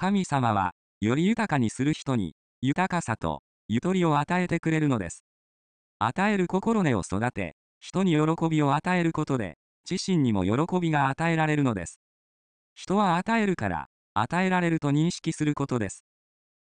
神様は、より豊かにする人に、豊かさと、ゆとりを与えてくれるのです。与える心根を育て、人に喜びを与えることで、自身にも喜びが与えられるのです。人は与えるから、与えられると認識することです。